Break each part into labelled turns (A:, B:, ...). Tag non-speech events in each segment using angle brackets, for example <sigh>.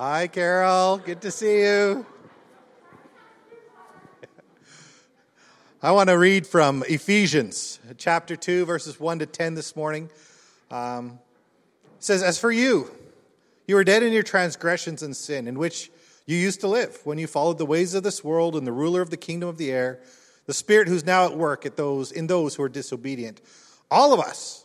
A: Hi, Carol. Good to see you. I want to read from Ephesians chapter 2, verses 1 to 10 this morning. Um, says, As for you, you were dead in your transgressions and sin, in which you used to live when you followed the ways of this world and the ruler of the kingdom of the air, the spirit who's now at work at those, in those who are disobedient. All of us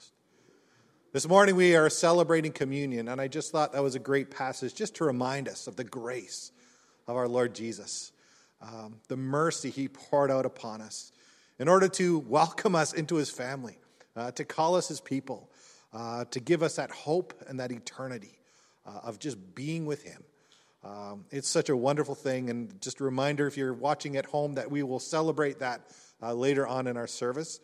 A: This morning we are celebrating communion, and I just thought that was a great passage just to remind us of the grace of our Lord Jesus, um, the mercy he poured out upon us in order to welcome us into his family, uh, to call us his people, uh, to give us that hope and that eternity uh, of just being with him. Um, it's such a wonderful thing, and just a reminder if you're watching at home that we will celebrate that uh, later on in our service.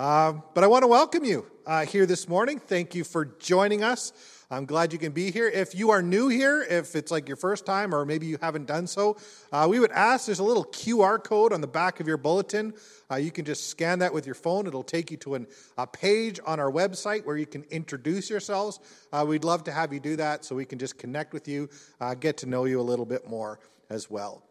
A: Uh, but I want to welcome you uh, here this morning. Thank you for joining us. I'm glad you can be here. If you are new here, if it's like your first time or maybe you haven't done so, uh, we would ask there's a little QR code on the back of your bulletin. Uh, you can just scan that with your phone. It'll take you to an, a page on our website where you can introduce yourselves. Uh, we'd love to have you do that so we can just connect with you, uh, get to know you a little bit more as well.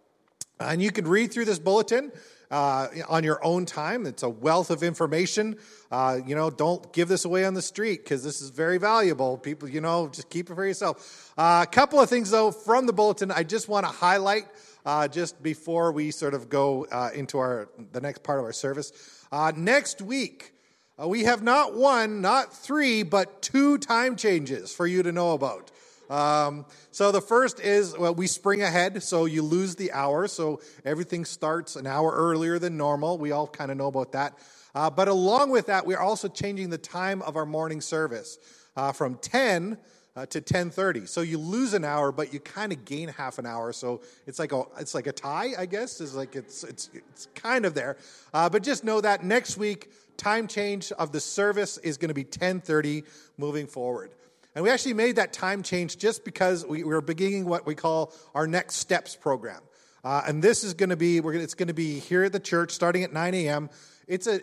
A: And you can read through this bulletin uh, on your own time. It's a wealth of information. Uh, you know, don't give this away on the street because this is very valuable. People, you know, just keep it for yourself. Uh, a couple of things, though, from the bulletin I just want to highlight uh, just before we sort of go uh, into our the next part of our service. Uh, next week, we have not one, not three, but two time changes for you to know about. Um, so the first is well, we spring ahead, so you lose the hour, so everything starts an hour earlier than normal. We all kind of know about that. Uh, but along with that, we're also changing the time of our morning service uh, from 10 uh, to 10:30. So you lose an hour, but you kind of gain half an hour. So it's like a it's like a tie, I guess. Is like it's it's it's kind of there. Uh, but just know that next week time change of the service is going to be 10:30 moving forward. And we actually made that time change just because we, we're beginning what we call our Next Steps program. Uh, and this is going to be, we're, it's going to be here at the church starting at 9 a.m. It's a,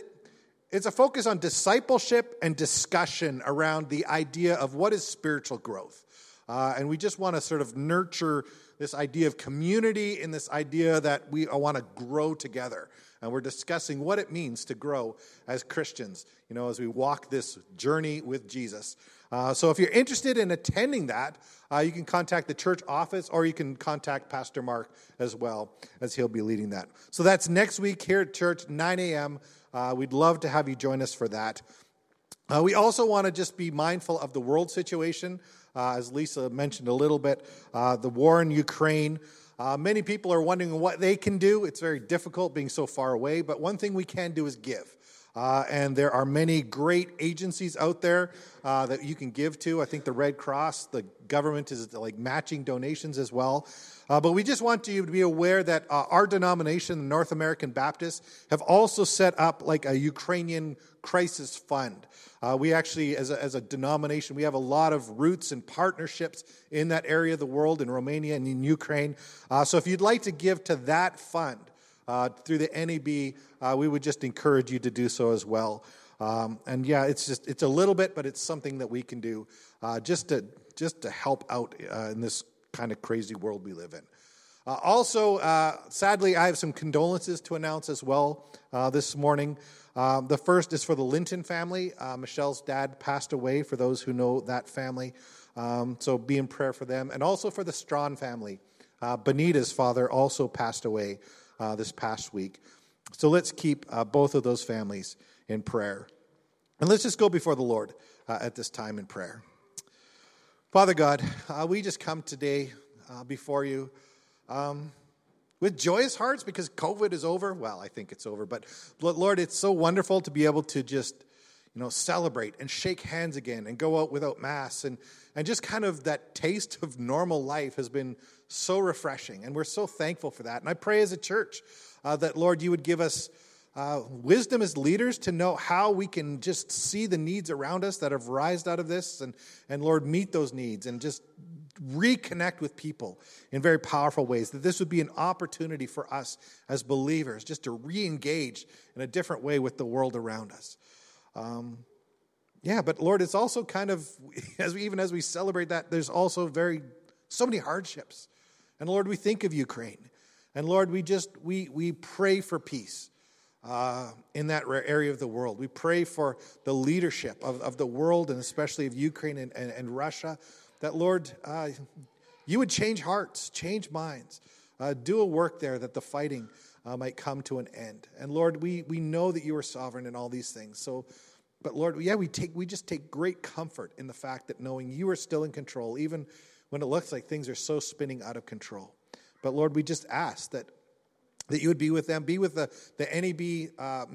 A: it's a focus on discipleship and discussion around the idea of what is spiritual growth. Uh, and we just want to sort of nurture this idea of community and this idea that we want to grow together. And we're discussing what it means to grow as Christians, you know, as we walk this journey with Jesus. Uh, so if you're interested in attending that, uh, you can contact the church office or you can contact Pastor Mark as well, as he'll be leading that. So that's next week here at church, 9 a.m. Uh, we'd love to have you join us for that. Uh, we also want to just be mindful of the world situation. Uh, as Lisa mentioned a little bit, uh, the war in Ukraine. Uh, many people are wondering what they can do. It's very difficult being so far away, but one thing we can do is give. Uh, and there are many great agencies out there uh, that you can give to. I think the Red Cross, the government is like matching donations as well. Uh, but we just want you to be aware that uh, our denomination, the North American Baptists, have also set up like a Ukrainian crisis fund. Uh, we actually, as a, as a denomination, we have a lot of roots and partnerships in that area of the world, in Romania and in Ukraine. Uh, so if you'd like to give to that fund, uh, through the NAB, uh, we would just encourage you to do so as well. Um, and yeah, it's just it's a little bit, but it's something that we can do uh, just to just to help out uh, in this kind of crazy world we live in. Uh, also, uh, sadly, I have some condolences to announce as well this morning. Um, the first is for the Linton family. Michelle's dad passed away. For those who know that family, um, so be in prayer for them, and also for the Strawn family. Benita's father also passed away uh, this past week. So let's keep uh, both of those families in prayer. And let's just go before the Lord uh, at this time in prayer. Father God, uh, we just come today uh, before you um, with joyous hearts because COVID is over. Well, I think it's over, but Lord, it's so wonderful to be able to just you know celebrate and shake hands again and go out without masks and and just kind of that taste of normal life has been so refreshing and we're so thankful for that and i pray as a church uh, that lord you would give us uh, wisdom as leaders to know how we can just see the needs around us that have rised out of this and, and Lord, meet those needs and just reconnect with people in very powerful ways. That this would be an opportunity for us as believers just to re engage in a different way with the world around us. Um, yeah, but Lord, it's also kind of, <laughs> as we, even as we celebrate that, there's also very, so many hardships. And Lord, we think of Ukraine. And Lord, we just, we, we pray for peace uh, in that area of the world. We pray for the leadership of, of the world and especially of Ukraine and, and, and Russia, that Lord, uh, you would change hearts, change minds, uh, do a work there that the fighting uh, might come to an end. And Lord, we, we know that you are sovereign in all these things. So, but Lord, yeah, we take we just take great comfort in the fact that knowing you are still in control, even when it looks like things are so spinning out of control. But Lord, we just ask that that you would be with them, be with the, the NAB uh,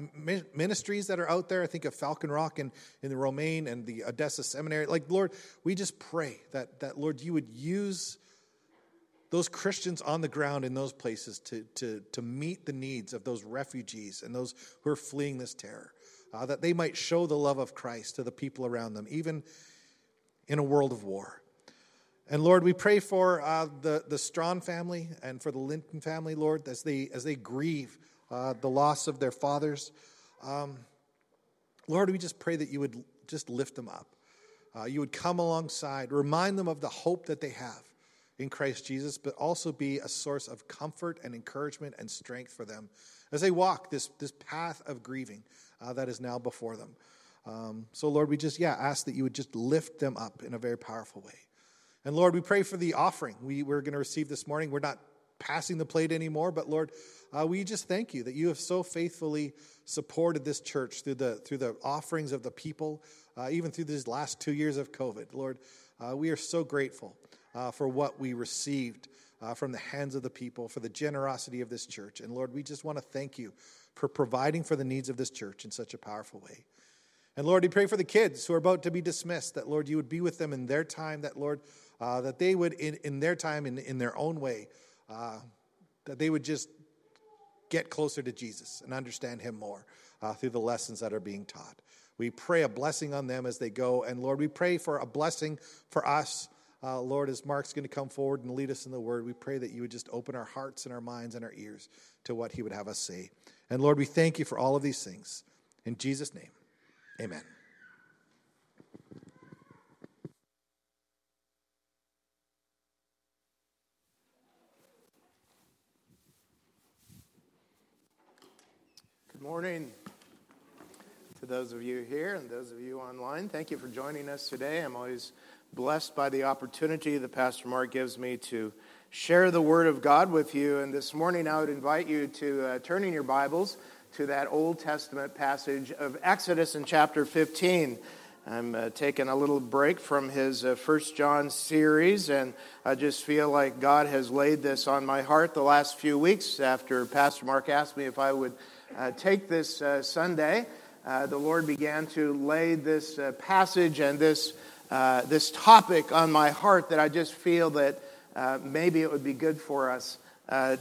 A: ministries that are out there. I think of Falcon Rock and in the Romaine and the Odessa Seminary. Like, Lord, we just pray that, that, Lord, you would use those Christians on the ground in those places to, to, to meet the needs of those refugees and those who are fleeing this terror, uh, that they might show the love of Christ to the people around them, even in a world of war. And Lord, we pray for uh, the, the Strawn family and for the Linton family, Lord, as they, as they grieve uh, the loss of their fathers. Um, Lord, we just pray that you would just lift them up. Uh, you would come alongside, remind them of the hope that they have in Christ Jesus, but also be a source of comfort and encouragement and strength for them as they walk this, this path of grieving uh, that is now before them. Um, so, Lord, we just, yeah, ask that you would just lift them up in a very powerful way. And Lord, we pray for the offering we, we're going to receive this morning. We're not passing the plate anymore, but Lord, uh, we just thank you that you have so faithfully supported this church through the, through the offerings of the people, uh, even through these last two years of COVID. Lord, uh, we are so grateful uh, for what we received uh, from the hands of the people, for the generosity of this church. And Lord, we just want to thank you for providing for the needs of this church in such a powerful way. And Lord, we pray for the kids who are about to be dismissed, that Lord, you would be with them in their time, that Lord, uh, that they would, in, in their time, in, in their own way, uh, that they would just get closer to Jesus and understand Him more uh, through the lessons that are being taught. We pray a blessing on them as they go. And Lord, we pray for a blessing for us. Uh, Lord, as Mark's going to come forward and lead us in the word, we pray that you would just open our hearts and our minds and our ears to what he would have us say. And Lord, we thank you for all of these things. In Jesus' name, amen.
B: Good morning to those of you here and those of you online. Thank you for joining us today. I'm always blessed by the opportunity that Pastor Mark gives me to share the Word of God with you. And this morning, I would invite you to uh, turn in your Bibles to that Old Testament passage of Exodus in chapter 15. I'm uh, taking a little break from his uh, First John series, and I just feel like God has laid this on my heart the last few weeks after Pastor Mark asked me if I would take this uh, Sunday, uh, the Lord began to lay this uh, passage and this, uh, this topic on my heart that I just feel that uh, maybe it would be good for us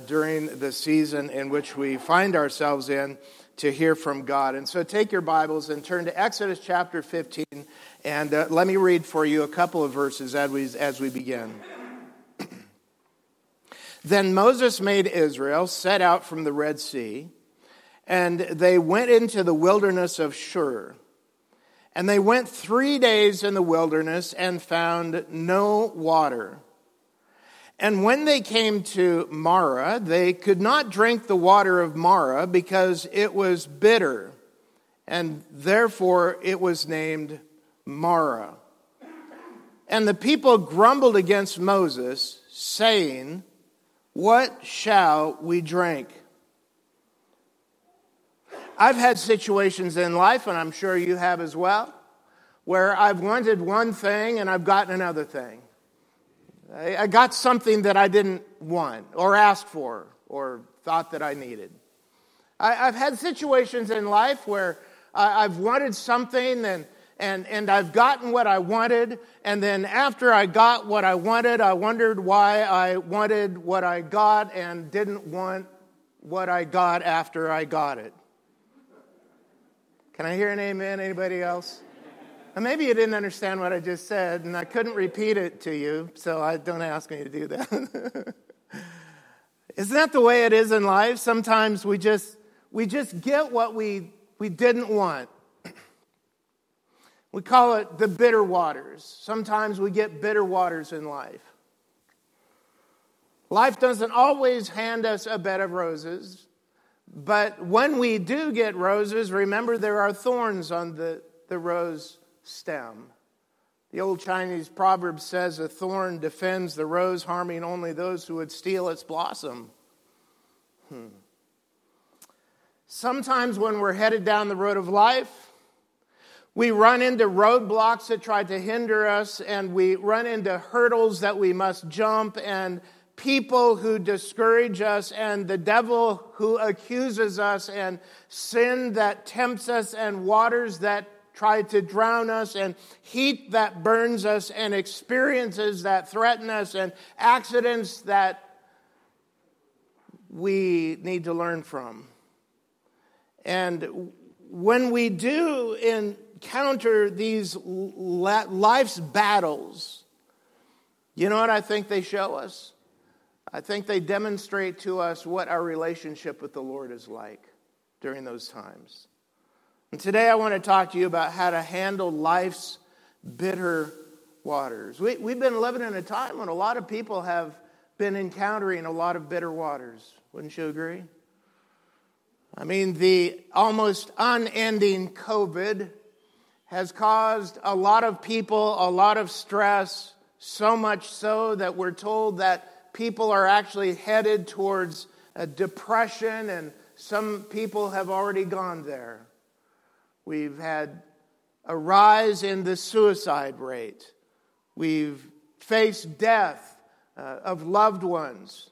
B: during the season in which we find ourselves in to hear from God. And so take your Bibles and turn to Exodus chapter 15, and let me read for you a couple of verses as we, as we begin. <clears throat> then Moses made Israel set out from the Red Sea and they went into the wilderness of Shur. And they went three days in the wilderness and found no water. And when they came to Marah, they could not drink the water of Marah because it was bitter, and therefore it was named Marah. And the people grumbled against Moses, saying, What shall we drink? I've had situations in life, and I'm sure you have as well, where I've wanted one thing and I've gotten another thing. I got something that I didn't want or ask for or thought that I needed. I've had situations in life where I've wanted something and, and, and I've gotten what I wanted, and then after I got what I wanted, I wondered why I wanted what I got and didn't want what I got after I got it. Can I hear an amen? Anybody else? Maybe you didn't understand what I just said, and I couldn't repeat it to you, so I, don't ask me to do that. <laughs> Isn't that the way it is in life? Sometimes we just we just get what we we didn't want. We call it the bitter waters. Sometimes we get bitter waters in life. Life doesn't always hand us a bed of roses. But when we do get roses, remember there are thorns on the, the rose stem. The old Chinese proverb says a thorn defends the rose, harming only those who would steal its blossom. Hmm. Sometimes when we're headed down the road of life, we run into roadblocks that try to hinder us, and we run into hurdles that we must jump, and people who discourage us and the devil who accuses us and sin that tempts us and waters that try to drown us and heat that burns us and experiences that threaten us and accidents that we need to learn from. And when we do encounter these life's battles, you know what I think they show us? I think they demonstrate to us what our relationship with the Lord is like during those times. And today I want to talk to you about how to handle life's bitter waters. We, we've been living in a time when a lot of people have been encountering a lot of bitter waters. Wouldn't you agree? I mean, the almost unending COVID has caused a lot of people a lot of stress, so much so that we're told that people are actually headed towards a depression, and some people have already gone there. We've had a rise in the suicide rate. We've faced death uh, of loved ones.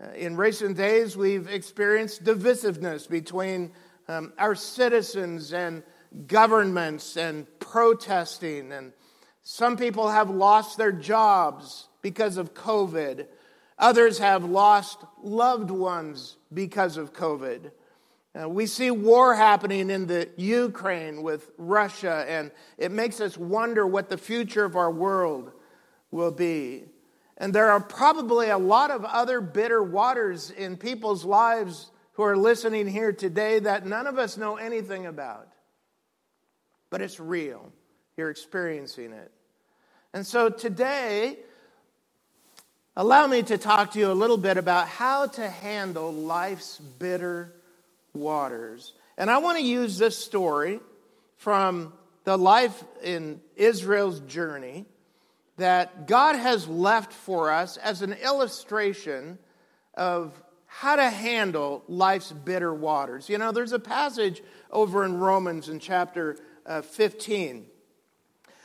B: Uh, in recent days, we've experienced divisiveness between um, our citizens and governments and protesting. And some people have lost their jobs because of COVID. Others have lost loved ones because of COVID. Uh, we see war happening in the Ukraine with Russia, and it makes us wonder what the future of our world will be. And there are probably a lot of other bitter waters in people's lives who are listening here today that none of us know anything about. But it's real. You're experiencing it. And so today, Allow me to talk to you a little bit about how to handle life's bitter waters. And I want to use this story from the life in Israel's journey that God has left for us as an illustration of how to handle life's bitter waters. You know, there's a passage over in Romans in chapter uh, 15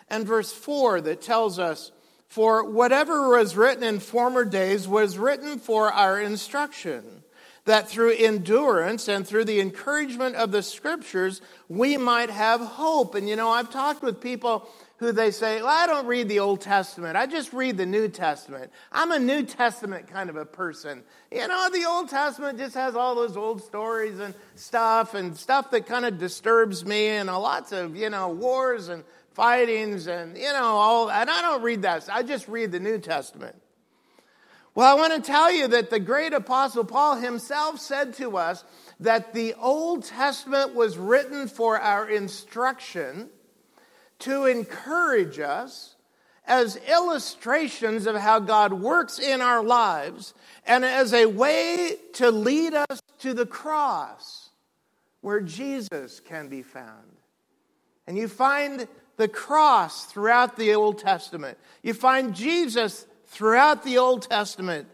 B: and verse 4 that tells us for whatever was written in former days was written for our instruction, that through endurance and through the encouragement of the scriptures, we might have hope. And you know, I've talked with people who they say, well, I don't read the Old Testament. I just read the New Testament. I'm a New Testament kind of a person. You know, the Old Testament just has all those old stories and stuff and stuff that kind of disturbs me and lots of, you know, wars and fightings and, you know, all, and I don't read that. I just read the New Testament. Well, I want to tell you that the great apostle Paul himself said to us that the Old Testament was written for our instruction to encourage us as illustrations of how God works in our lives and as a way to lead us to the cross where Jesus can be found. And you find the cross throughout the Old Testament. You find Jesus throughout the Old Testament.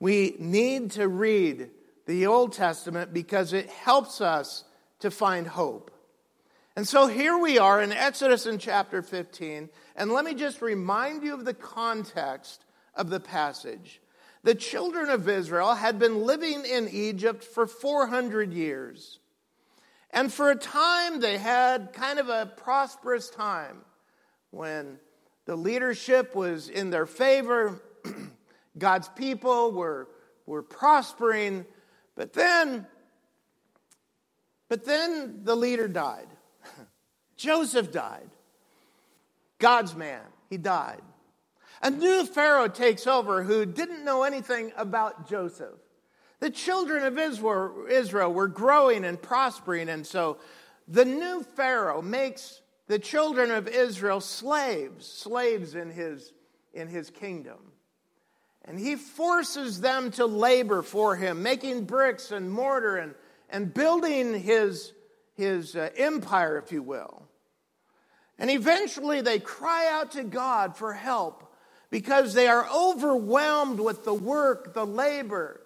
B: We need to read the Old Testament because it helps us to find hope. And so here we are in Exodus in chapter 15, and let me just remind you of the context of the passage. The children of Israel had been living in Egypt for 400 years. And for a time, they had kind of a prosperous time when the leadership was in their favor, <clears throat> God's people were, were prospering, but then, but then the leader died. <laughs> Joseph died. God's man, he died. A new Pharaoh takes over who didn't know anything about Joseph. The children of Israel were growing and prospering, and so the new Pharaoh makes the children of Israel slaves, slaves in his, in his kingdom. And he forces them to labor for him, making bricks and mortar and, and building his, his uh, empire, if you will. And eventually they cry out to God for help because they are overwhelmed with the work, the labor.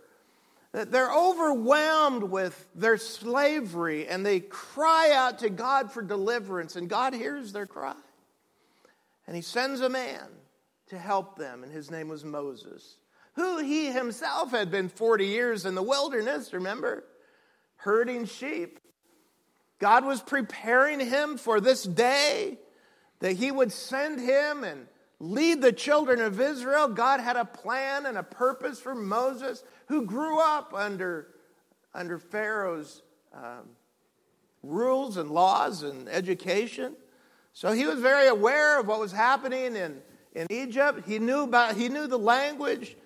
B: They're overwhelmed with their slavery and they cry out to God for deliverance, and God hears their cry. And He sends a man to help them, and his name was Moses, who he himself had been 40 years in the wilderness, remember? Herding sheep. God was preparing him for this day that he would send him and lead the children of Israel. God had a plan and a purpose for Moses, who grew up under, under Pharaoh's um, rules and laws and education. So he was very aware of what was happening in, in Egypt. He knew, about, he knew the language,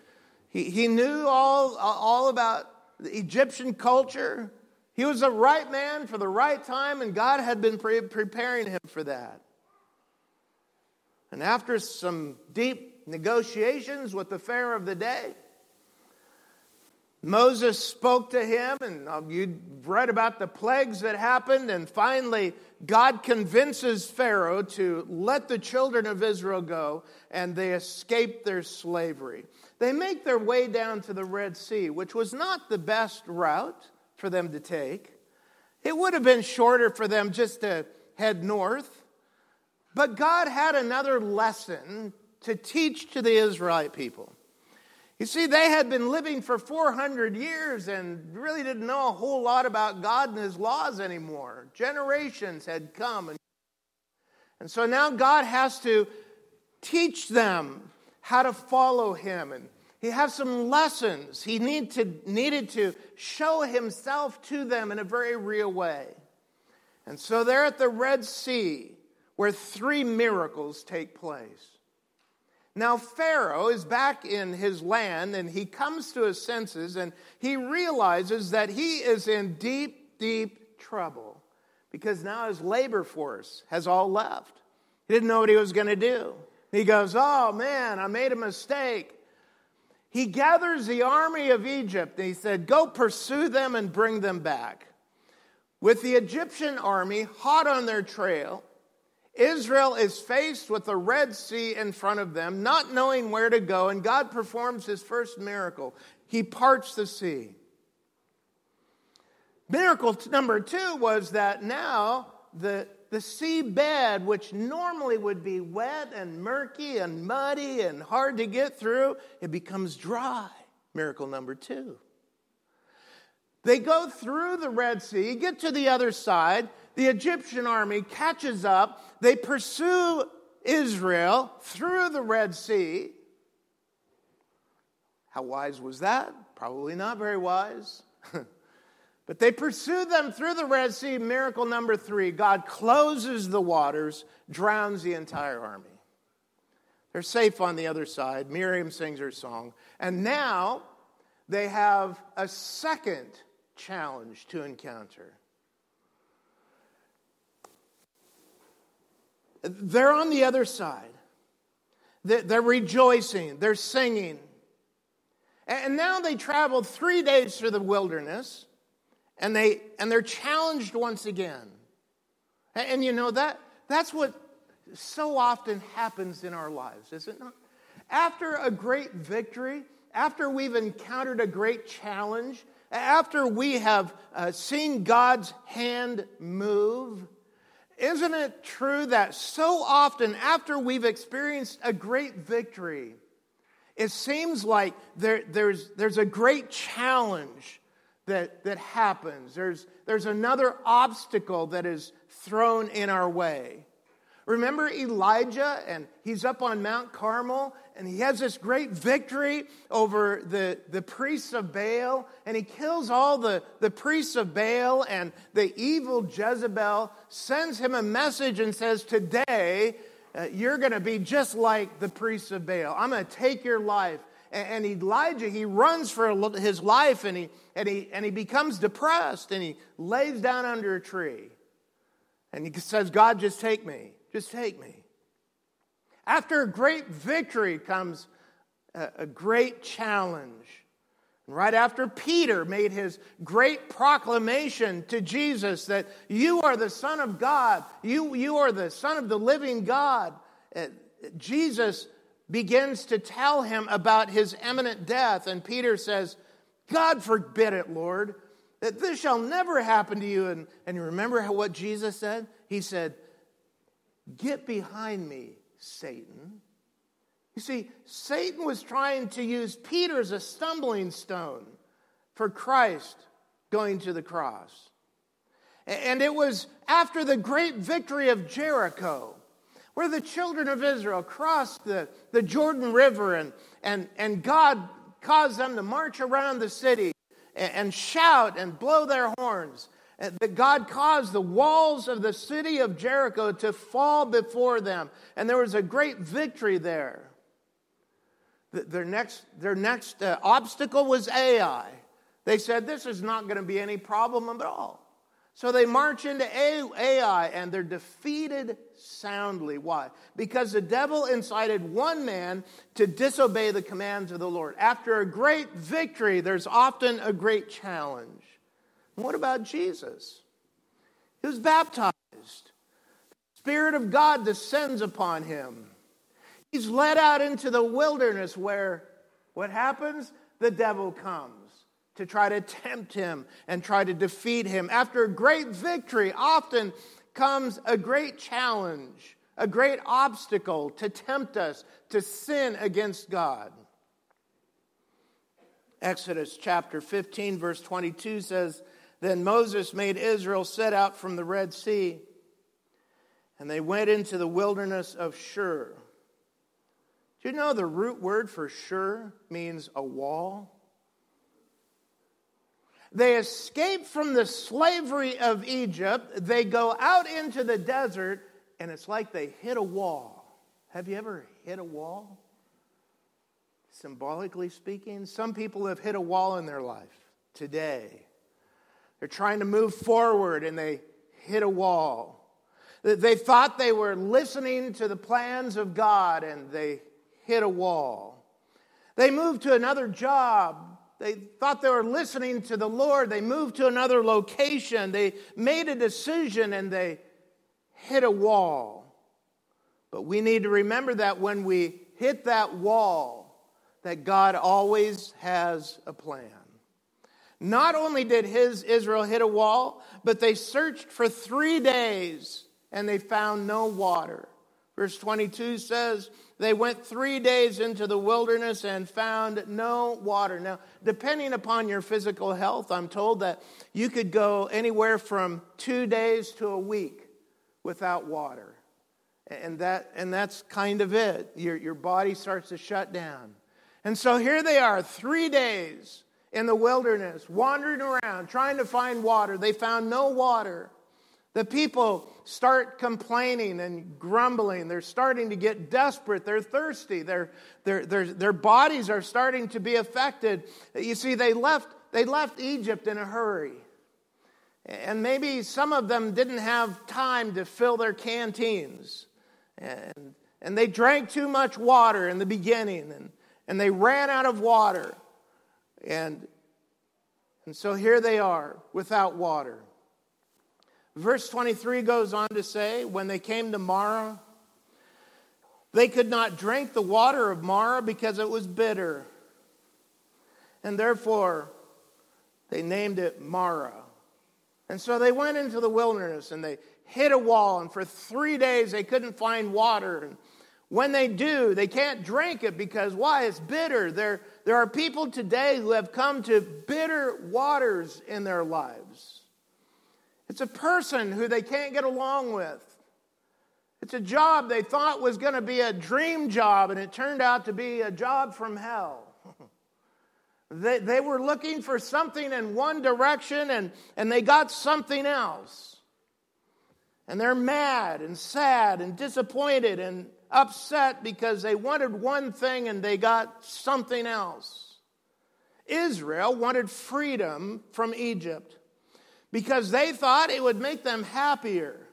B: he, he knew all, all about the Egyptian culture. He was the right man for the right time, and God had been pre- preparing him for that. And after some deep negotiations with the Pharaoh of the day, Moses spoke to him, and um, you read about the plagues that happened, and finally, God convinces Pharaoh to let the children of Israel go, and they escape their slavery. They make their way down to the Red Sea, which was not the best route for them to take. It would have been shorter for them just to head north. But God had another lesson to teach to the Israelite people. You see, they had been living for 400 years and really didn't know a whole lot about God and His laws anymore. Generations had come. And, and so now God has to teach them how to follow Him. And He has some lessons. He need to, needed to show Himself to them in a very real way. And so they're at the Red Sea where three miracles take place. Now, Pharaoh is back in his land and he comes to his senses and he realizes that he is in deep, deep trouble because now his labor force has all left. He didn't know what he was going to do. He goes, Oh man, I made a mistake. He gathers the army of Egypt and he said, Go pursue them and bring them back. With the Egyptian army hot on their trail, Israel is faced with the Red Sea in front of them, not knowing where to go, and God performs his first miracle. He parts the sea. Miracle number two was that now the, the seabed, which normally would be wet and murky and muddy and hard to get through, it becomes dry. Miracle number two. They go through the Red Sea, get to the other side, the Egyptian army catches up. They pursue Israel through the Red Sea. How wise was that? Probably not very wise. <laughs> but they pursue them through the Red Sea. Miracle number three God closes the waters, drowns the entire army. They're safe on the other side. Miriam sings her song. And now they have a second challenge to encounter. They're on the other side. They're rejoicing, they're singing. And now they traveled three days through the wilderness, and, they, and they're challenged once again. And you know, that, that's what so often happens in our lives, is it not? After a great victory, after we've encountered a great challenge, after we have uh, seen God's hand move, isn't it true that so often after we've experienced a great victory, it seems like there, there's, there's a great challenge that, that happens. There's, there's another obstacle that is thrown in our way. Remember Elijah, and he's up on Mount Carmel, and he has this great victory over the, the priests of Baal, and he kills all the, the priests of Baal, and the evil Jezebel sends him a message and says, Today, uh, you're going to be just like the priests of Baal. I'm going to take your life. And, and Elijah, he runs for his life, and he, and, he, and he becomes depressed, and he lays down under a tree. And he says, God, just take me. Just take me. After a great victory comes a, great challenge. And right after Peter made his great proclamation to Jesus that you are the Son of God, you, you are the Son of the living God, uh, Jesus begins to tell him about his imminent death. And Peter says, God forbid it, Lord, that this shall never happen to you. And, and you remember what Jesus said? He said, Get behind me, Satan. You see, Satan was trying to use Peter as a stumbling stone for Christ going to the cross. And it was after the great victory of Jericho, where the children of Israel crossed the, the Jordan River and, and, and God caused them to march around the city and, and shout and blow their horns that God caused the walls of the city of Jericho to fall before them. And there was a great victory there. Their next, their next uh, obstacle was Ai. They said, This is not going to be any problem at all. So they march into Ai and they're defeated soundly. Why? Because the devil incited one man to disobey the commands of the Lord. After a great victory, there's often a great challenge. What about Jesus? He was baptized. The Spirit of God descends upon him. He's led out into the wilderness where what happens? The devil comes to try to tempt him and try to defeat him. After a great victory, often comes a great challenge, a great obstacle to tempt us to sin against God. Exodus chapter 15, verse 22 says, then Moses made Israel set out from the Red Sea, and they went into the wilderness of Shur. Do you know the root word for Shur means a wall? They escape from the slavery of Egypt. They go out into the desert, and it's like they hit a wall. Have you ever hit a wall? Symbolically speaking, some people have hit a wall in their life today. They're trying to move forward and they hit a wall. They thought they were listening to the plans of God and they hit a wall. They moved to another job. They thought they were listening to the Lord. They moved to another location. They made a decision and they hit a wall. But we need to remember that when we hit that wall, that God always has a plan. Not only did his Israel hit a wall, but they searched for three days and they found no water. Verse 22 says, They went three days into the wilderness and found no water. Now, depending upon your physical health, I'm told that you could go anywhere from two days to a week without water. And, that, and that's kind of it. Your, your body starts to shut down. And so here they are, three days in the wilderness, wandering around, trying to find water. They found no water. The people start complaining and grumbling. They're starting to get desperate. They're thirsty. Their, their, their, their bodies are starting to be affected. You see, they left, they left Egypt in a hurry. And maybe some of them didn't have time to fill their canteens. And, and they drank too much water in the beginning, and, and they ran out of water. And, and so here they are without water. Verse 23 goes on to say, when they came to Marah, They could not drink the water of Marah because it was bitter. And therefore, they named it Marah. And so they went into the wilderness and they hit a wall, and for three days they couldn't find water. And when they do, they can't drink it because why? It's bitter. There, there are people today who have come to bitter waters in their lives. It's a person who they can't get along with. It's a job they thought was going to be a dream job, and it turned out to be a job from hell. <laughs> they, they were looking for something in one direction, and, and they got something else. And they're mad and sad and disappointed and upset because they wanted one thing and they got something else. Israel wanted freedom from Egypt because they thought it would make them happier.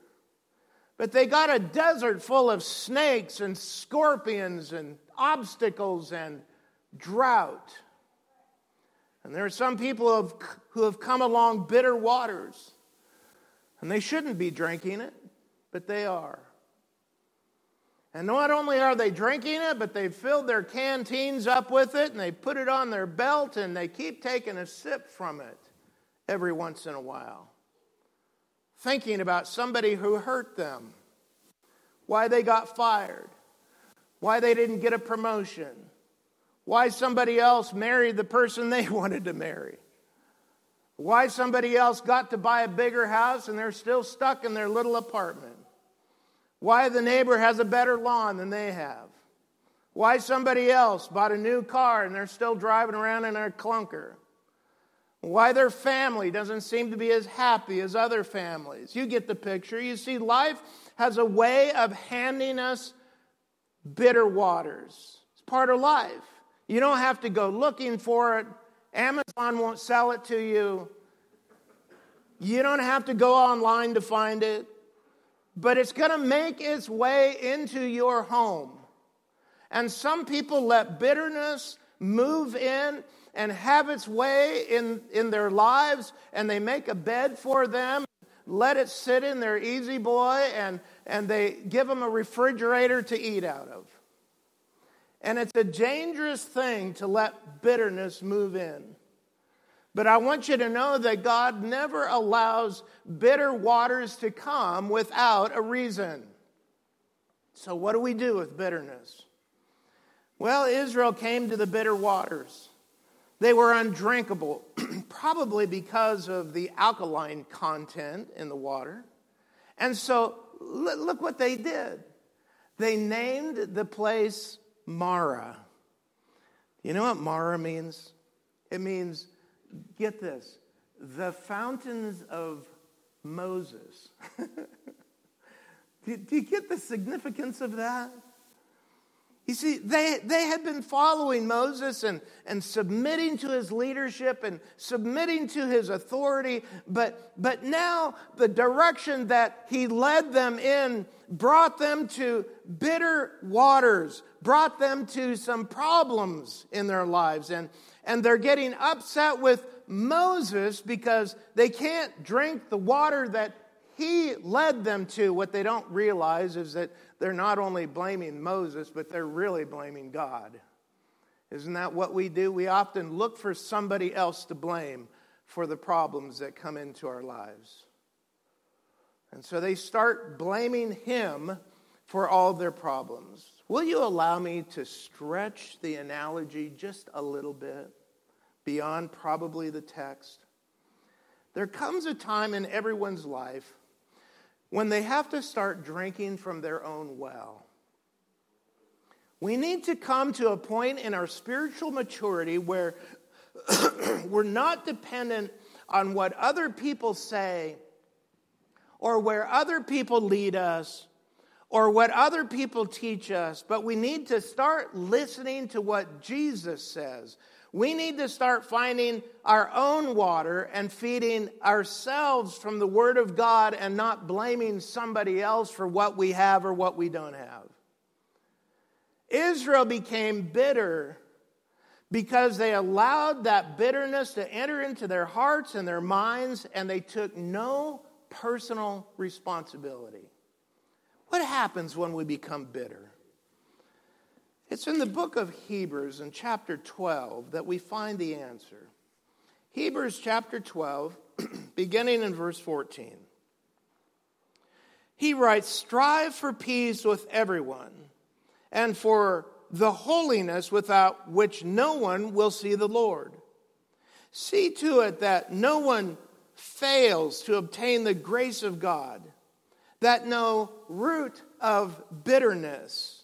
B: But they got a desert full of snakes and scorpions and obstacles and drought. And there are some people who have, who have come along bitter waters. And they shouldn't be drinking it, but they are. And not only are they drinking it, but they've filled their canteens up with it and they put it on their belt and they keep taking a sip from it every once in a while thinking about somebody who hurt them, why they got fired, why they didn't get a promotion, why somebody else married the person they <laughs> wanted to marry, why somebody else got to buy a bigger house and they're still stuck in their little apartment, why the neighbor has a better lawn than they have. Why somebody else bought a new car and they're still driving around in a clunker why their family doesn't seem to be as happy as other families. You get the picture. You see, life has a way of handing us bitter waters. It's part of life. You don't have to go looking for it, Amazon won't sell it to you. You don't have to go online to find it, but it's going to make its way into your home. And some people let bitterness move in and have its way in, in their lives, and they make a bed for them, let it sit in their easy boy, and, and they give them a refrigerator to eat out of. And it's a dangerous thing to let bitterness move in. But I want you to know that God never allows bitter waters to come without a reason. So, what do we do with bitterness? Well, Israel came to the bitter waters. They were undrinkable, <clears throat> probably because of the alkaline content in the water. And so, look what they did. They named the place Marah. You know what Marah means? It means, get this, the fountains of Moses. <laughs> do, do you get the significance of that? You see, they, they had been following Moses and, and submitting to his leadership and submitting to his authority, but, but now the direction that he led them in brought them to bitter waters, brought them to some problems in their lives. And, and they're getting upset with Moses because they can't drink the water that he led them to. What they don't realize is that they're not only blaming Moses, but they're really blaming God. Isn't that what we do? We often look for somebody else to blame for the problems that come into our lives. And so they start blaming him for all their problems. Will you allow me to stretch the analogy just a little bit beyond probably the text? There comes a time in everyone's life when they have to start drinking from their own well. We need to come to a point in our spiritual maturity where <clears throat> we're not dependent on what other people say or where other people lead us or what other people teach us, but we need to start listening to what Jesus says. We need to start finding our own water and feeding ourselves from the Word of God and not blaming somebody else for what we have or what we don't have. Israel became bitter because they allowed that bitterness to enter into their hearts and their minds and they took no personal responsibility. What happens when we become bitter? It's in the book of Hebrews in chapter 12 that we find the answer. Hebrews chapter 12, <clears throat> beginning in verse 14. He writes, Strive for peace with everyone and for the holiness without which no one will see the Lord. See to it that no one fails to obtain the grace of God, that no root of bitterness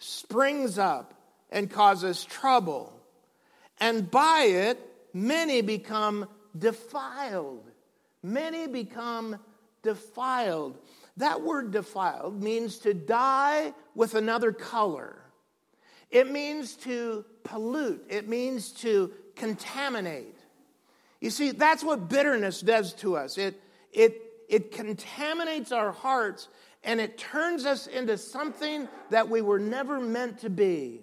B: springs up and causes trouble, and by it many become defiled. Many become defiled. That word defiled means to dye with another color. It means to pollute. It means to contaminate. You see, that's what bitterness does to us. It, it, it contaminates our hearts and it turns us into something that we were never meant to be.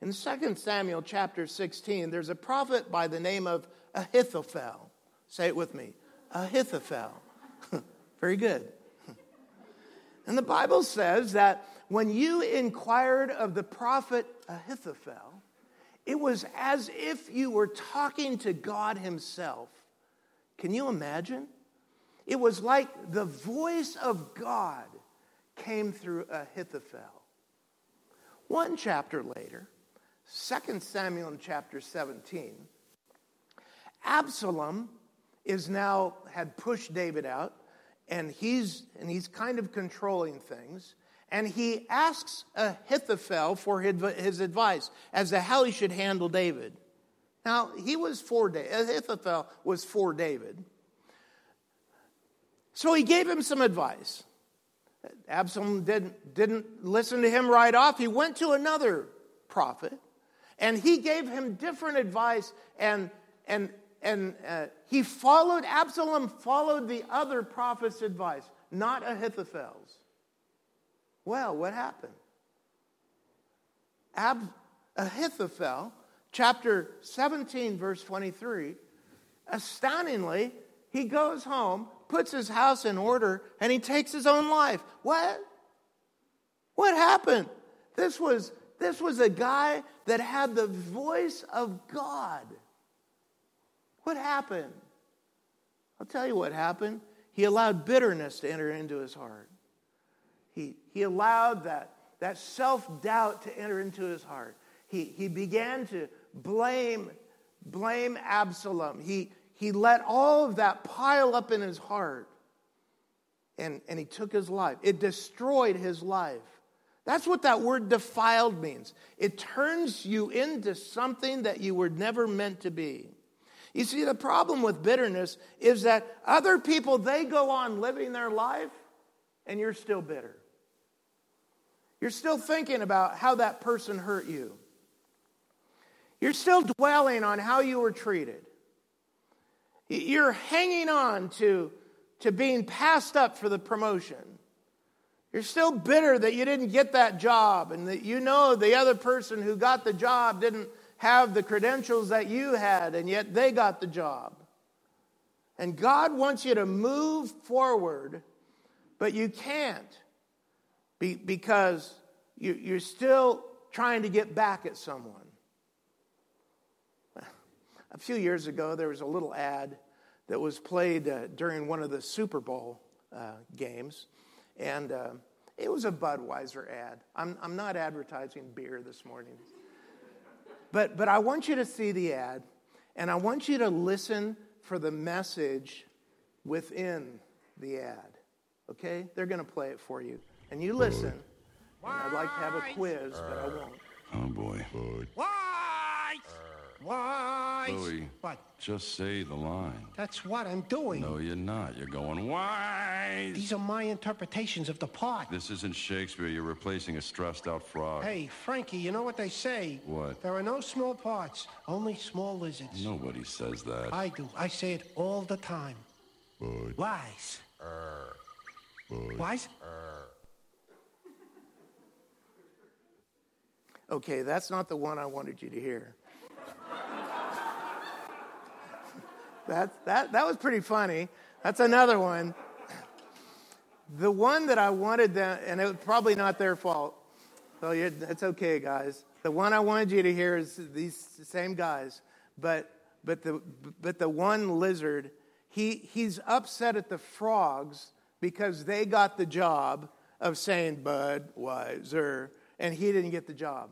B: In 2 Samuel chapter 16, there's a prophet by the name of Ahithophel. Say it with me Ahithophel. <laughs> Very good. and the Bible says that when you inquired of the prophet Ahithophel, it was as if you were talking to God Himself. Can you imagine? It was like the voice of God came through Ahithophel. One chapter later, 2 Samuel chapter 17, Absalom is now had pushed David out and he's and he's kind of controlling things and he asks Ahithophel for his advice as to how he should handle David. Now, he was for David. Ahithophel was for David. So he gave him some advice. Absalom didn't, didn't listen to him right off. He went to another prophet and he gave him different advice and, and, and uh, he followed, Absalom followed the other prophet's advice, not Ahithophel's. Well, what happened? Ab- Ahithophel, chapter 17, verse 23, astoundingly, he goes home, puts his house in order, and he takes his own life. What? What happened? This was, this was a guy that had the voice of God. What happened? I'll tell you what happened. He allowed bitterness to enter into his heart. He, he allowed that, that self doubt to enter into his heart. He, he began to blame, blame Absalom. He, he let all of that pile up in his heart and, and he took his life. It destroyed his life. That's what that word defiled means. It turns you into something that you were never meant to be. You see, the problem with bitterness is that other people, they go on living their life and you're still bitter. You're still thinking about how that person hurt you. You're still dwelling on how you were treated. You're hanging on to, to being passed up for the promotion. You're still bitter that you didn't get that job and that you know the other person who got the job didn't have the credentials that you had and yet they got the job. And God wants you to move forward, but you can't be, because you, you're still trying to get back at someone. A few years ago, there was a little ad that was played uh, during one of the Super Bowl uh, games, and uh, it was a Budweiser ad. I'm, I'm not advertising beer this morning. But, but I want you to see the ad, and I want you to listen for the message within the ad. Okay? They're going to play it for you. And you listen. And I'd like to have a quiz, but I won't.
C: Oh boy.
D: Why? Why?
C: Louis,
D: What?
C: just say the line.
D: That's what I'm doing.
C: No, you're not. You're going wise.
D: These are my interpretations of the part.
C: This isn't Shakespeare. You're replacing a stressed out frog.
D: Hey, Frankie, you know what they say?
C: What?
D: There are no small parts, only small lizards.
C: Nobody says that.
D: I do. I say it all the time.
C: Bud.
D: Wise.
C: Bud.
D: Wise?
B: Okay, that's not the one I wanted you to hear. That, that, that was pretty funny. That's another one. The one that I wanted them, and it was probably not their fault, you're, that's okay, guys. The one I wanted you to hear is these same guys, but but the but the one lizard, he he's upset at the frogs because they got the job of saying Budweiser, and he didn't get the job.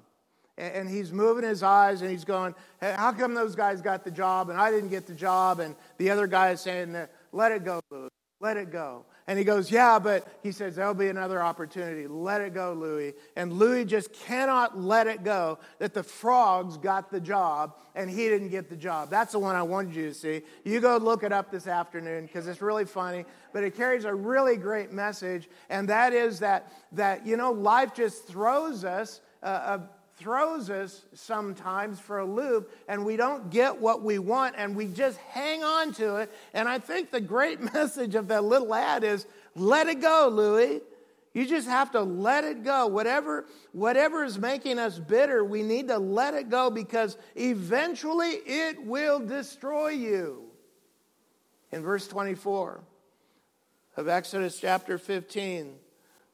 B: And, he's moving his eyes and he's going, hey, "How come those guys got the job and I didn't get the job?" And the other guy is saying, "Let it go, Louis. Let it go." And he goes, Yeah, but he says, There'll be another opportunity. Let it go, Louis. And Louis just cannot let it go that the frogs got the job and he didn't get the job. That's the one I wanted you to see. You go look it up this afternoon because it's really funny, but it carries a really great message. And that is that, that you know, life just throws us. Uh, throws us sometimes for a loop and we don't get what we want and we just hang on to it. And I think the great <laughs> message of that little ad is let it go, Louis. You just have to let it go. Whatever, whatever is making us bitter, we need to let it go because eventually it will destroy you. In verse 24 of Exodus chapter 15,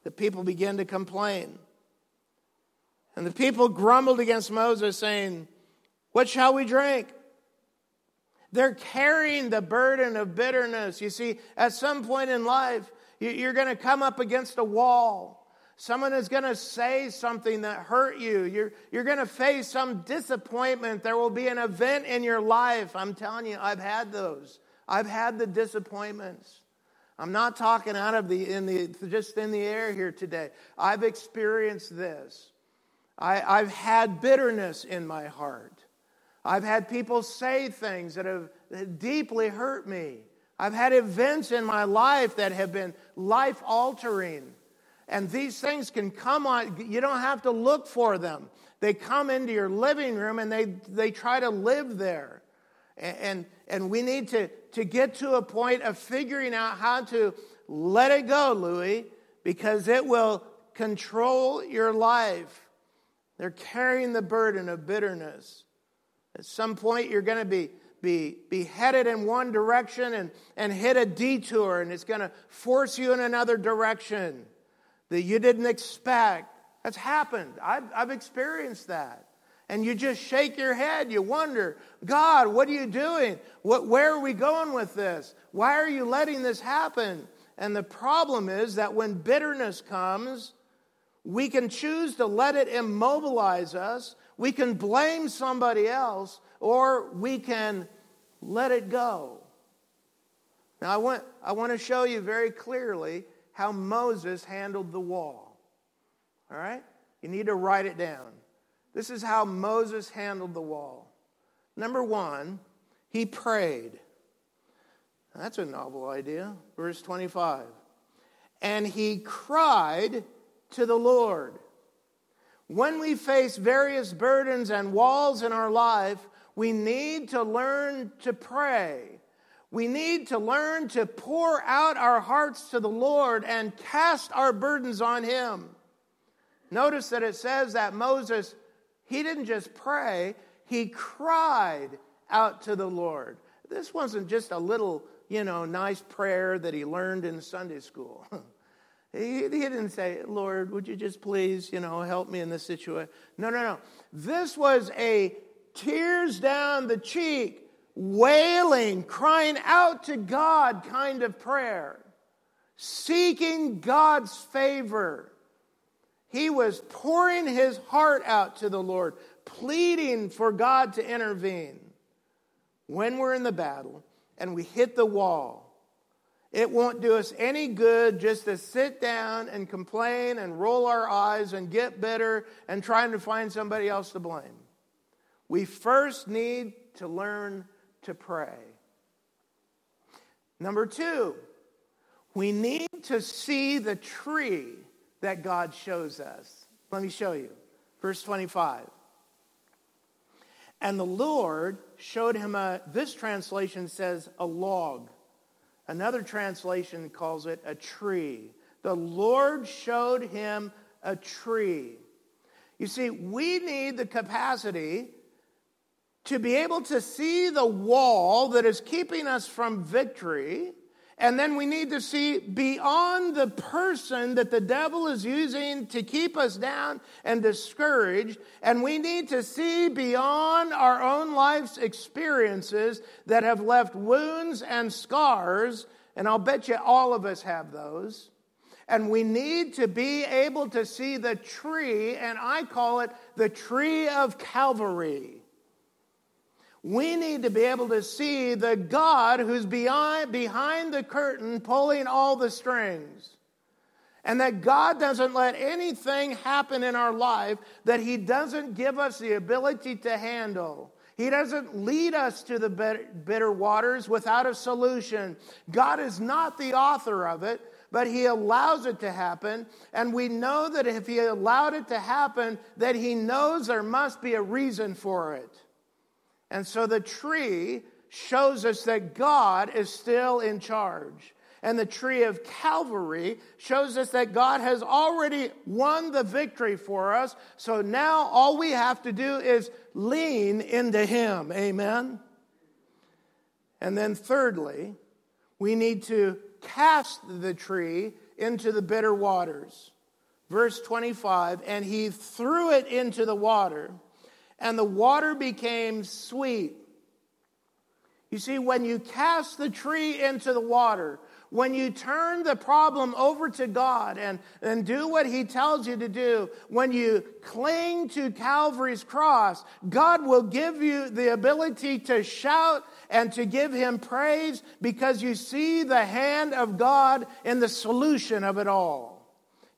B: the people begin to complain. And the people grumbled against Moses, saying, What shall we drink? They're carrying the burden of bitterness. You see, at some point in life, you're going to come up against a wall. Someone is going to say something that hurt you. You're, you're going to face some disappointment. There will be an event in your life. I'm telling you, I've had those. I've had the disappointments. I'm not talking out of the, in the, just in the air here today. I've experienced this. I, I've had bitterness in my heart. I've had people say things that have deeply hurt me. I've had events in my life that have been life altering. And these things can come on, you don't have to look for them. They come into your living room and they, they try to live there. And, and, and we need to, to get to a point of figuring out how to let it go, Louis, because it will control your life. They're carrying the burden of bitterness. At some point, you're going to be, be, be headed in one direction and, and hit a detour, and it's going to force you in another direction that you didn't expect. That's happened. I've, I've experienced that. And you just shake your head. You wonder, God, what are you doing? What, where are we going with this? Why are you letting this happen? And the problem is that when bitterness comes, we can choose to let it immobilize us. We can blame somebody else, or we can let it go. Now, I want, I want to show you very clearly how Moses handled the wall. All right? You need to write it down. This is how Moses handled the wall. Number one, he prayed. That's a novel idea. Verse 25. And he cried to the Lord. When we face various burdens and walls in our life, we need to learn to pray. We need to learn to pour out our hearts to the Lord and cast our burdens on Him. Notice that it says that Moses, he didn't just pray, he cried out to the Lord. This wasn't just a little, you know, nice prayer that he learned in Sunday school. <laughs> He, he didn't say, Lord, would you just please, you know, help me in this situation? No, no, no. This was a tears down the cheek, wailing, crying out to God kind of prayer, seeking God's favor. He was pouring his heart out to the Lord, pleading for God to intervene. When we're in the battle and we hit the wall, it won't do us any good just to sit down and complain and roll our eyes and get bitter and trying to find somebody else to blame. We first need to learn to pray. Number two, we need to see the tree that God shows us. Let me show you. Verse 25. And the Lord showed him a, this translation says a log. Another translation calls it a tree. The Lord showed him a tree. You see, we need the capacity to be able to see the wall that is keeping us from victory And then we need to see beyond the person that the devil is using to keep us down and discouraged. And we need to see beyond our own life's experiences that have left wounds and scars. And I'll bet you all of us have those. And we need to be able to see the tree, and I call it the tree of Calvary. We need to be able to see the God who's behind, behind the curtain pulling all the strings. And that God doesn't let anything happen in our life that He doesn't give us the ability to handle. He doesn't lead us to the bitter waters without a solution. God is not the author of it, but He allows it to happen. And we know that if He allowed it to happen, that He knows there must be a reason for it. And so the tree shows us that God is still in charge. And the tree of Calvary shows us that God has already won the victory for us. So now all we have to do is lean into Him. Amen. And then, thirdly, we need to cast the tree into the bitter waters. Verse 25, and he threw it into the water and the water became sweet. You see, when you cast the tree into the water, when you turn the problem over to God and, and do what He tells you to do, when you cling to Calvary's cross, God will give you the ability to shout and to give Him praise because you see the hand of God in the solution of it all.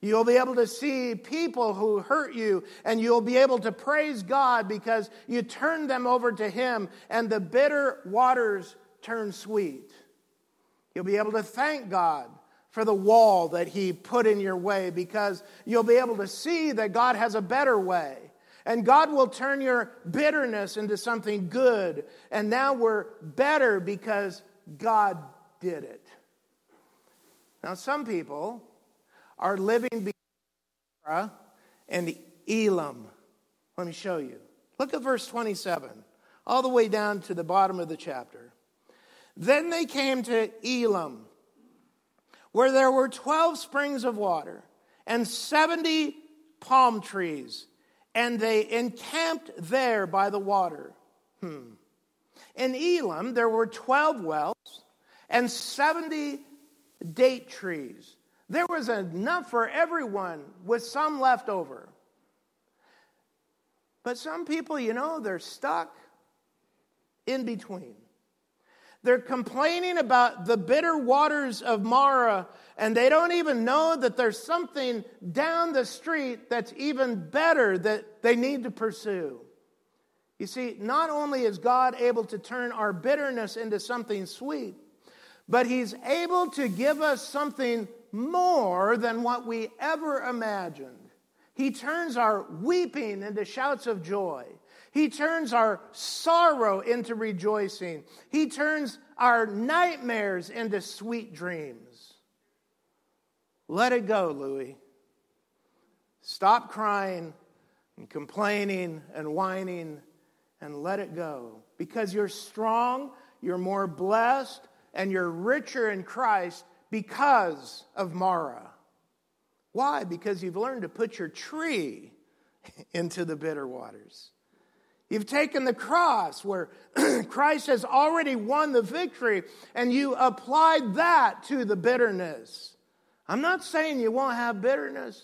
B: You'll be able to see people who hurt you, and you'll be able to praise God because you turned them over to Him, and the bitter waters turn sweet. You'll be able to thank God for the wall that He put in your way because you'll be able to see that God has a better way. And God will turn your bitterness into something good. And now we're better because God did it. Now, some people are living between and Elim. Let me show you. Look at verse 27, all the way down to the bottom of the chapter. Then they came to Elim, where there were 12 springs of water and 70 palm trees, and they encamped there by the water. Hmm. In Elim, there were 12 wells and 70 date trees there was enough for everyone with some left over. But some people, you know, they're stuck in between. They're complaining about the bitter waters of Marah, and they don't even know that there's something down the street that's even better that they need to pursue. You see, not only is God able to turn our bitterness into something sweet, but He's able to give us something more than what we ever imagined. He turns our weeping into shouts of joy. He turns our sorrow into rejoicing. He turns our nightmares into sweet dreams. Let it go, Louis. Stop crying and complaining and whining and let it go. Because you're strong, you're more blessed, and you're richer in Christ because of Marah. Why? Because you've learned to put your tree <laughs> into the bitter waters. You've taken the cross where <clears throat> Christ has already won the victory and you applied that to the bitterness. I'm not saying you won't have bitterness.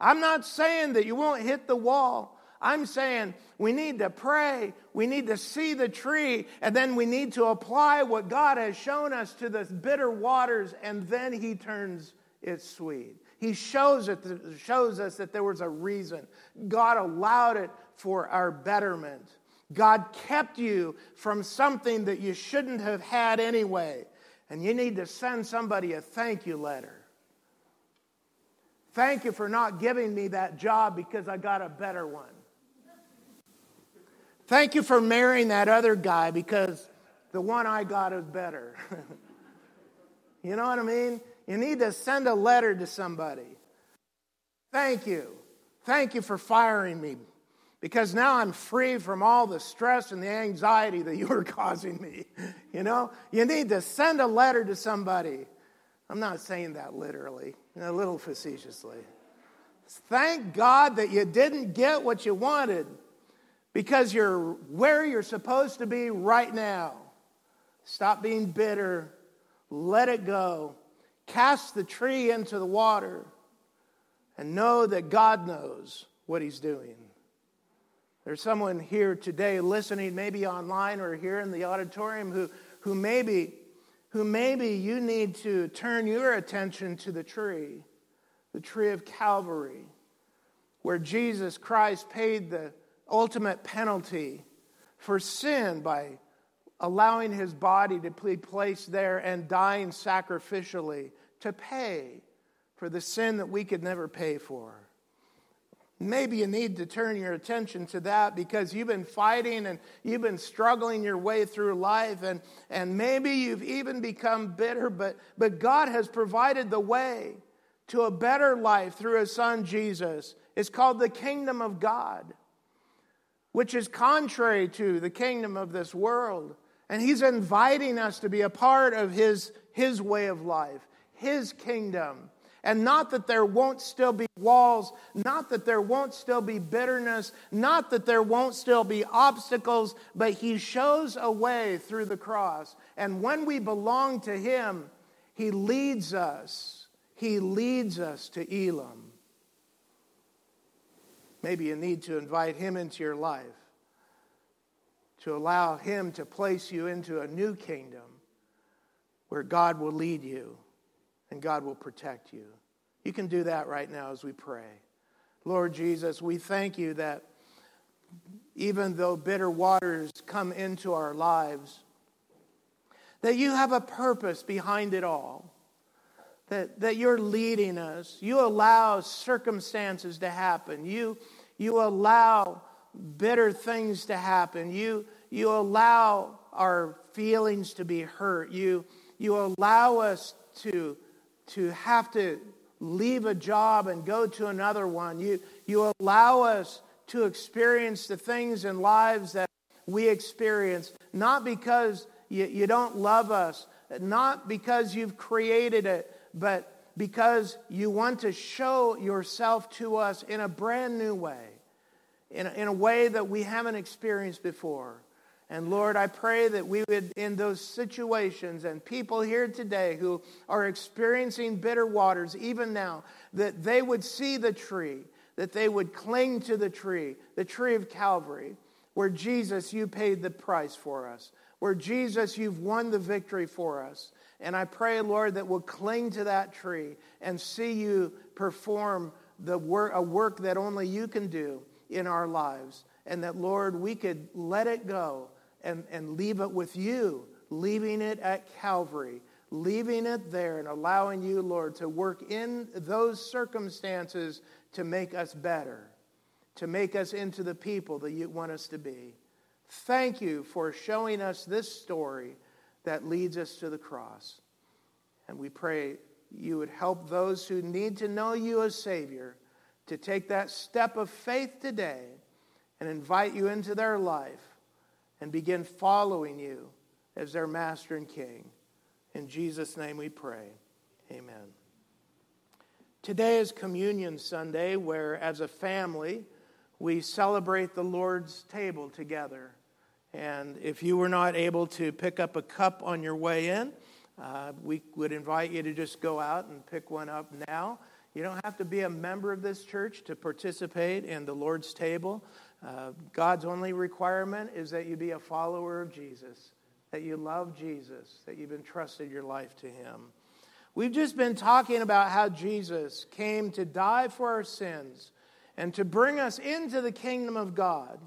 B: I'm not saying that you won't hit the wall. I'm saying we need to pray, we need to see the tree, and then we need to apply what God has shown us to the bitter waters, and then He turns it sweet. He shows, it, shows us that there was a reason. God allowed it for our betterment. God kept you from something that you shouldn't have had anyway. And you need to send somebody a thank you letter. Thank you for not giving me that job because I got a better one. Thank you for marrying that other guy because the one I got is better. <laughs> you know what I mean? You need to send a letter to somebody. Thank you. Thank you for firing me because now I'm free from all the stress and the anxiety that you were <laughs> causing me. You know, you need to send a letter to somebody. I'm not saying that literally, a little facetiously. Thank God that you didn't get what you wanted because you're where you're supposed to be right now. Stop being bitter. Let it go. Cast the tree into the water and know that God knows what He's doing. There's someone here today listening, maybe online or here in the auditorium, who, who, maybe, who maybe you need to turn your attention to the tree, the tree of Calvary, where Jesus Christ paid the ultimate penalty for sin by allowing his body to be placed there and dying sacrificially to pay for the sin that we could never pay for. Maybe you need to turn your attention to that because you've been fighting and you've been struggling your way through life, and, and maybe you've even become bitter, but, but God has provided the way to a better life through His Son Jesus. It's called the kingdom of God, which is contrary to the kingdom of this world. And He's inviting us to be a part of His, his way of life, His kingdom. And not that there won't still be walls, not that there won't still be bitterness, not that there won't still be obstacles, but He shows a way through the cross. And when we belong to Him, He leads us. He leads us to Elim. Maybe you need to invite Him into your life, to allow Him to place you into a new kingdom where God will lead you and God will protect you. You can do that right now as we pray. Lord Jesus, we thank you that even though bitter waters come into our lives, that you have a purpose behind it all. That, that you're leading us. You allow circumstances to happen. You, you allow bitter things to happen. You, you allow our feelings to be hurt. You, you allow us to to have to leave a job and go to another one. You, you allow us to experience the things in lives that we experience, not because you, you don't love us, not because you've created it, but because you want to show yourself to us in a brand new way, in a, in a way that we haven't experienced before. And Lord, I pray that we would, in those situations, and people here today who are experiencing bitter waters, even now, that they would see the tree, that they would cling to the tree, the tree of Calvary, where Jesus, you paid the price for us, where Jesus, you've won the victory for us. And I pray, Lord, that we'll cling to that tree and see you perform the work, a work that only you can do in our lives. And that, Lord, we could let it go and, and leave it with you, leaving it at Calvary, leaving it there and allowing you, Lord, to work in those circumstances to make us better, to make us into the people that you want us to be. Thank you for showing us this story that leads us to the cross. And we pray you would help those who need to know you as Savior to take that step of faith today and invite you into their life and begin following you as their master and king. In Jesus' name we pray. Amen. Today is Communion Sunday, where as a family we celebrate the Lord's table together. And if you were not able to pick up a cup on your way in, uh, we would invite you to just go out and pick one up now. You don't have to be a member of this church to participate in the Lord's table. Uh, God's only requirement is that you be a follower of Jesus, that you love Jesus, that you've entrusted your life to Him. We've just been talking about how Jesus came to die for our sins and to bring us into the kingdom of God.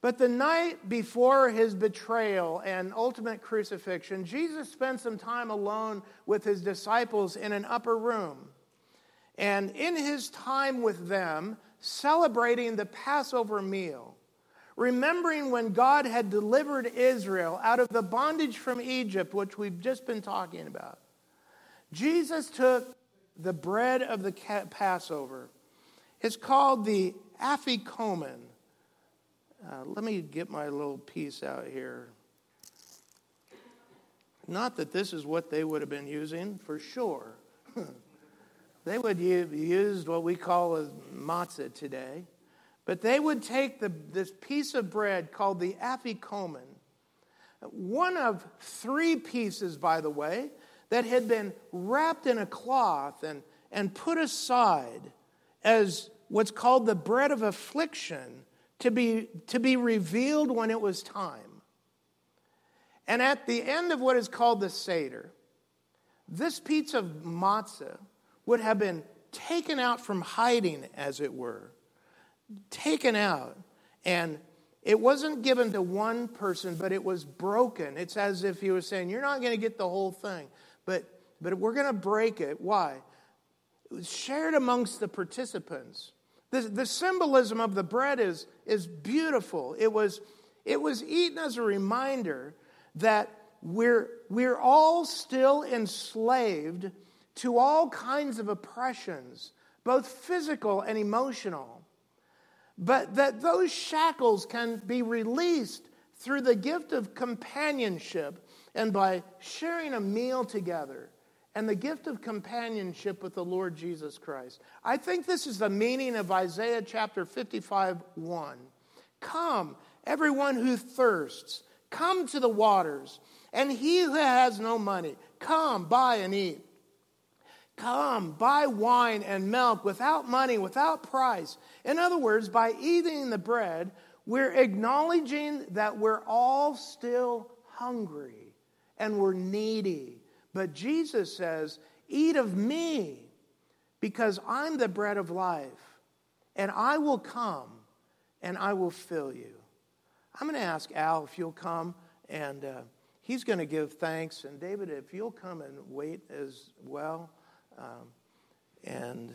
B: But the night before his betrayal and ultimate crucifixion, Jesus spent some time alone with his disciples in an upper room. And in his time with them, celebrating the Passover meal, remembering when God had delivered Israel out of the bondage from Egypt, which we've just been talking about. Jesus took the bread of the Passover. It's called the afikomen, Uh, let me get my little piece out here. Not that this is what they would have been using, for sure. <laughs> they would have used what we call a matzah today. But they would take the, this piece of bread called the afikomen, one of three pieces, by the way, that had been wrapped in a cloth and, and put aside as what's called the bread of affliction to be, to be revealed when it was time. And at the end of what is called the Seder, this piece of matzah would have been taken out from hiding, as it were, taken out. And it wasn't given to one person, but it was broken. It's as if he was saying, You're not going to get the whole thing, but, but we're going to break it. Why? It was shared amongst the participants. The, the symbolism of the bread is, is beautiful. It was, it was eaten as a reminder that we're, we're all still enslaved to all kinds of oppressions, both physical and emotional. But that those shackles can be released through the gift of companionship and by sharing a meal together and the gift of companionship with the Lord Jesus Christ. I think this is the meaning of Isaiah chapter 55 1. Come, everyone who thirsts, come to the waters, and he who has no money, come, buy and eat. Come, buy wine and milk without money, without price. In other words, by eating the bread, we're acknowledging that we're all still hungry and we're needy but Jesus says, Eat of me, because I'm the bread of life, and I will come and I will fill you. I'm going to ask Al if you'll come, and uh, he's going to give thanks. And David, if you'll come and wait as well. Um, and